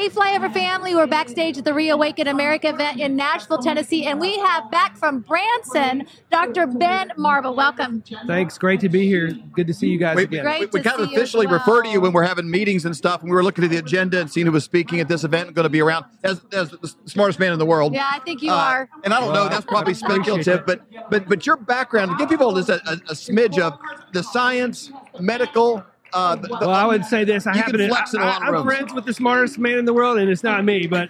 Hey, Flyover family, we're backstage at the Reawaken America event in Nashville, Tennessee, and we have back from Branson, Dr. Ben Marble. Welcome. Thanks. Great to be here. Good to see you guys We, again. Great we, we to kind of see you as officially refer to you when we're having meetings and stuff, and we were looking at the agenda and seeing who was speaking at this event and going to be around as, as the smartest man in the world. Yeah, I think you Uh, are. And I don't know, that's probably speculative, but but but your background, give people just a, a, a smidge of the science, medical. Uh, the, the- well, I would say this. I happen can to. flex in a I, lot of I'm rooms. friends with the smartest man in the world, and it's not me, but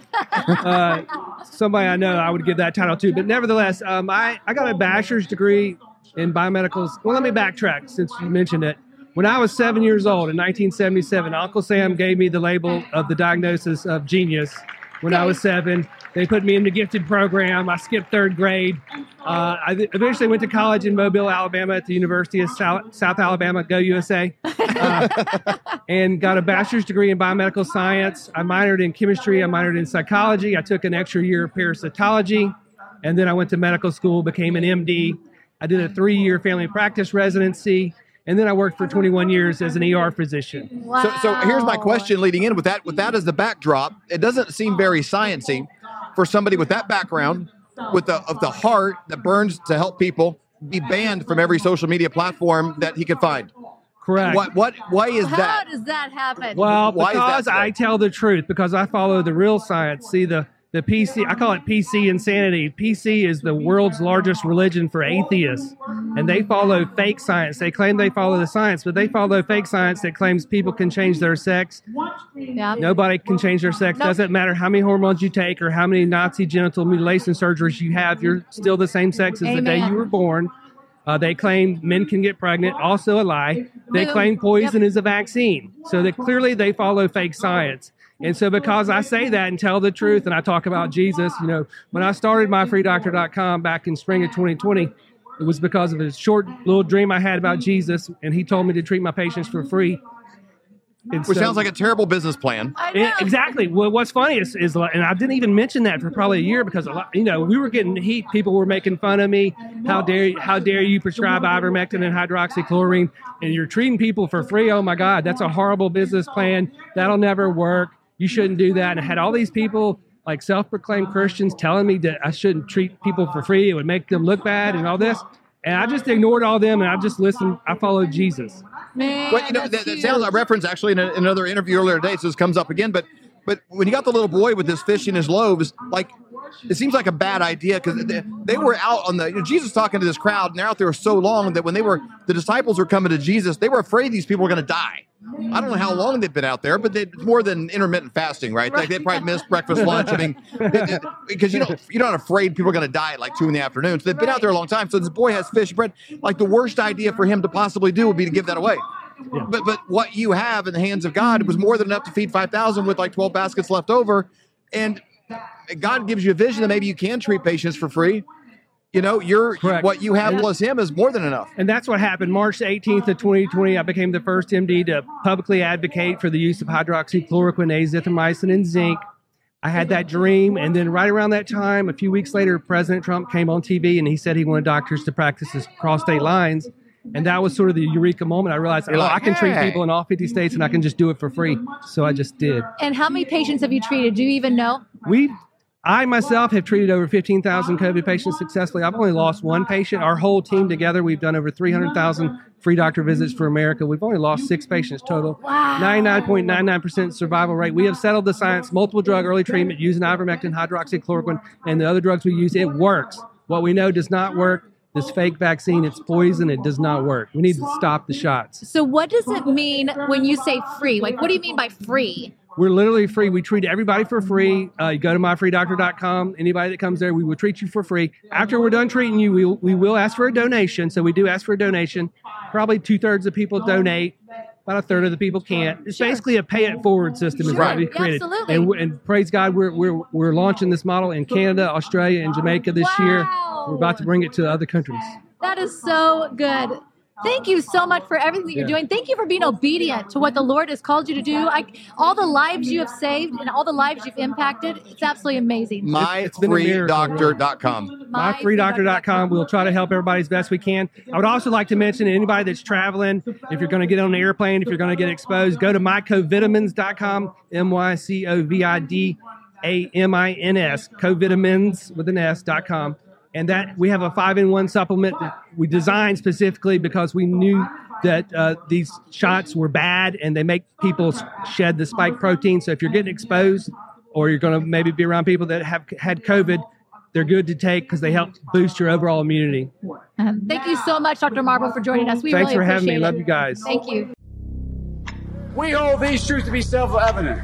uh, somebody I know I would give that title to. But nevertheless, um, I, I got a bachelor's degree in biomedicals. Well, let me backtrack since you mentioned it. When I was seven years old in 1977, Uncle Sam gave me the label of the diagnosis of genius. When I was seven, they put me in the gifted program. I skipped third grade. Uh, I eventually went to college in Mobile, Alabama, at the University of South, South Alabama. Go USA! Uh, and got a bachelor's degree in biomedical science. I minored in chemistry. I minored in psychology. I took an extra year of parasitology, and then I went to medical school, became an MD. I did a three-year family practice residency, and then I worked for 21 years as an ER physician. Wow. so, so here's my question leading in with that with that as the backdrop. It doesn't seem very sciency for somebody with that background, with the of the heart that burns to help people, be banned from every social media platform that he could find. Correct. What what why is How that? How does that happen? Well, Why because so? I tell the truth, because I follow the real science. See the the PC, I call it PC insanity. PC is the world's largest religion for atheists, and they follow fake science. They claim they follow the science, but they follow fake science that claims people can change their sex. yeah. Nobody can change their sex. Nope. Doesn't matter how many hormones you take or how many Nazi genital mutilation surgeries you have. You're still the same sex as the day you were born. Uh, they claim men can get pregnant. Also a lie. They claim poison Yep. is a vaccine. So that clearly they follow fake science. And so because I say that and tell the truth and I talk about Jesus, you know, when I started myfreedoctor.com back in spring of 2020, it was because of a short little dream I had about Jesus, and he told me to treat my patients for free. And Which so- sounds like a terrible business plan. I know. exactly. Well, what's funny is, is, like- and I didn't even mention that for probably a year because a lot, you know, we were getting heat. People were making fun of me. How dare, how dare you prescribe ivermectin and hydroxychloroquine, and you're treating people for free? Oh my God, that's a horrible business plan. That'll never work. You shouldn't do that. And I had all these people, like self-proclaimed Christians, telling me that I shouldn't treat people for free. It would make them look bad and all this. And I just ignored all them, and I just listened. I followed Jesus. Man, Well, you know, that, that sounds. I huge. referenced actually in, a, in another interview earlier today, so this comes up again. But but when you got the little boy with his fish and his loaves, like it seems like a bad idea because they, they were out on the you know, Jesus talking to this crowd, and they're out there so long that when they were the disciples were coming to Jesus, they were afraid these people were going to die. I don't know how long they've been out there, but they, it's more than intermittent fasting, right? Like they probably missed breakfast, lunch. I mean, because you know you're not afraid people are going to die at like two in the afternoon. So they've been out there a long time. So this boy has fish bread. Like the worst idea for him to possibly do would be to give that away. But but what you have in the hands of God was more than enough to feed five thousand with like twelve baskets left over, and God gives you a vision that maybe you can treat patients for free. You know, you're Correct. what you have plus him is more than enough. And that's what happened. March 18th of 2020, I became the first MD to publicly advocate for the use of hydroxychloroquine, azithromycin, and zinc. I had that dream, and then right around that time, a few weeks later, President Trump came on TV and he said he wanted doctors to practice across state lines. And that was sort of the eureka moment. I realized, oh, like, I can treat people in all 50 states and I can just do it for free. So I just did. And how many patients have you treated? Do you even know? We, I myself have treated over 15,000 COVID patients successfully. I've only lost one patient. Our whole team together, we've done over 300,000 free doctor visits for America. We've only lost six patients total. Wow. 99.99% survival rate. We have settled the science, multiple drug early treatment using ivermectin, hydroxychloroquine, and the other drugs we use. It works. What we know does not work. This fake vaccine, it's poison. It does not work. We need to stop the shots. So, what does it mean when you say free? Like, what do you mean by free? We're literally free. We treat everybody for free. Uh, you go to myfreedoctor.com. Anybody that comes there, we will treat you for free. After we're done treating you, we, we will ask for a donation. So we do ask for a donation. Probably two thirds of people donate. About a third of the people can't. It's basically a pay it forward system is Sure. what we created. Absolutely. And, and praise God, we're, we're, we're launching this model in Canada, Australia, and Jamaica this year. We're about to bring it to other countries. That is so good. Thank you so much for everything that you're Yeah. doing. Thank you for being obedient to what the Lord has called you to do. Like all the lives you have saved and all the lives you've impacted. It's absolutely amazing. it's been a miracle, myfreedoctor.com. myfreedoctor.com. We'll try to help everybody as best we can. I would also like to mention anybody that's traveling, if you're going to get on an airplane, if you're going to get exposed, go to mycovidamins.com, M Y C O V I D A M I N S, covidamins with an S.com. And that we have a five in one supplement that we designed specifically because we knew that uh, these shots were bad and they make people shed the spike protein. So if you're getting exposed or you're going to maybe be around people that have had COVID, they're good to take because they help boost your overall immunity. Um, Thank you so much, Dr. Marble, for joining us. We Thanks really for having me. appreciate Love you guys. Thank you. We hold these truths to be self-evident.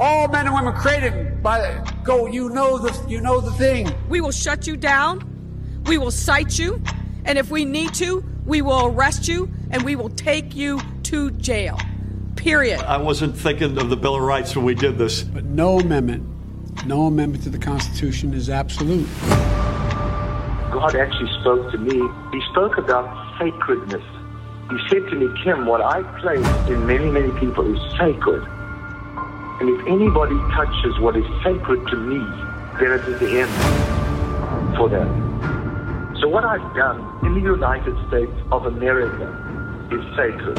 All men and women created by the go. You know the you know the thing. We will shut you down. We will cite you. And if we need to, we will arrest you and we will take you to jail. Period. I wasn't thinking of the Bill of Rights when we did this. But no amendment, no amendment to the Constitution is absolute. God actually spoke to me. He spoke about sacredness. He said to me, Kim, what I place in many, many people is sacred. And if anybody touches what is sacred to me, then it is the end for them. So what I've done in the United States of America is sacred.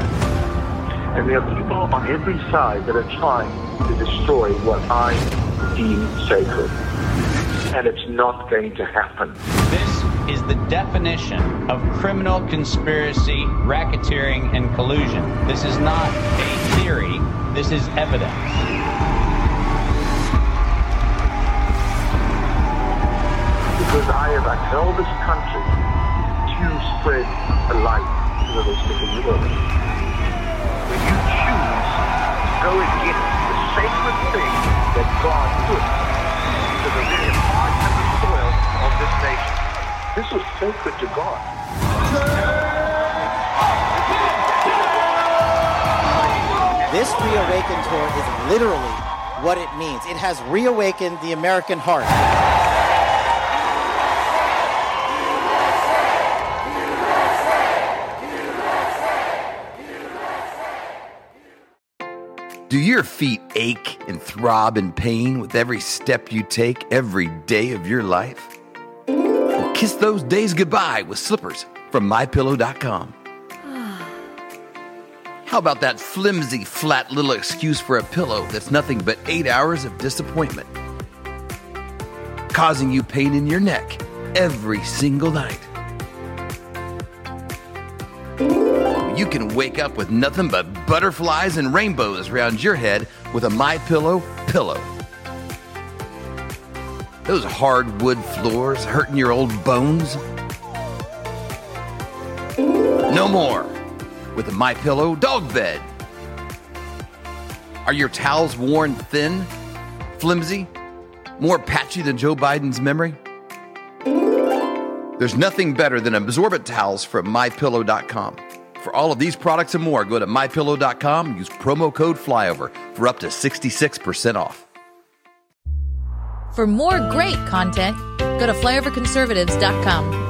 And there are people on every side that are trying to destroy what I deem sacred. And it's not going to happen. This is the definition of criminal conspiracy, racketeering, and collusion. This is not a theory, this is evidence. Because I have upheld this country to spread the light to the rest of the world. When you choose to go against the sacred thing that God put into the very heart and the soil of this nation, this was sacred to God. This Reawaken tour is literally what it means. It has reawakened the American heart. Do your feet ache and throb in pain with every step you take every day of your life? Well, kiss those days goodbye with slippers from mypillow.com. How about that flimsy, flat little excuse for a pillow that's nothing but eight hours of disappointment? Causing you pain in your neck every single night. You can wake up with nothing but butterflies and rainbows around your head with a My Pillow pillow. Those hardwood floors hurting your old bones? No more with a My Pillow dog bed. Are your towels worn thin, flimsy, more patchy than Joe Biden's memory? There's nothing better than absorbent towels from mypillow.com. For all of these products and more, go to mypillow.com use promo code FLYOVER for up to 66% off. For more great content, go to flyoverconservatives.com.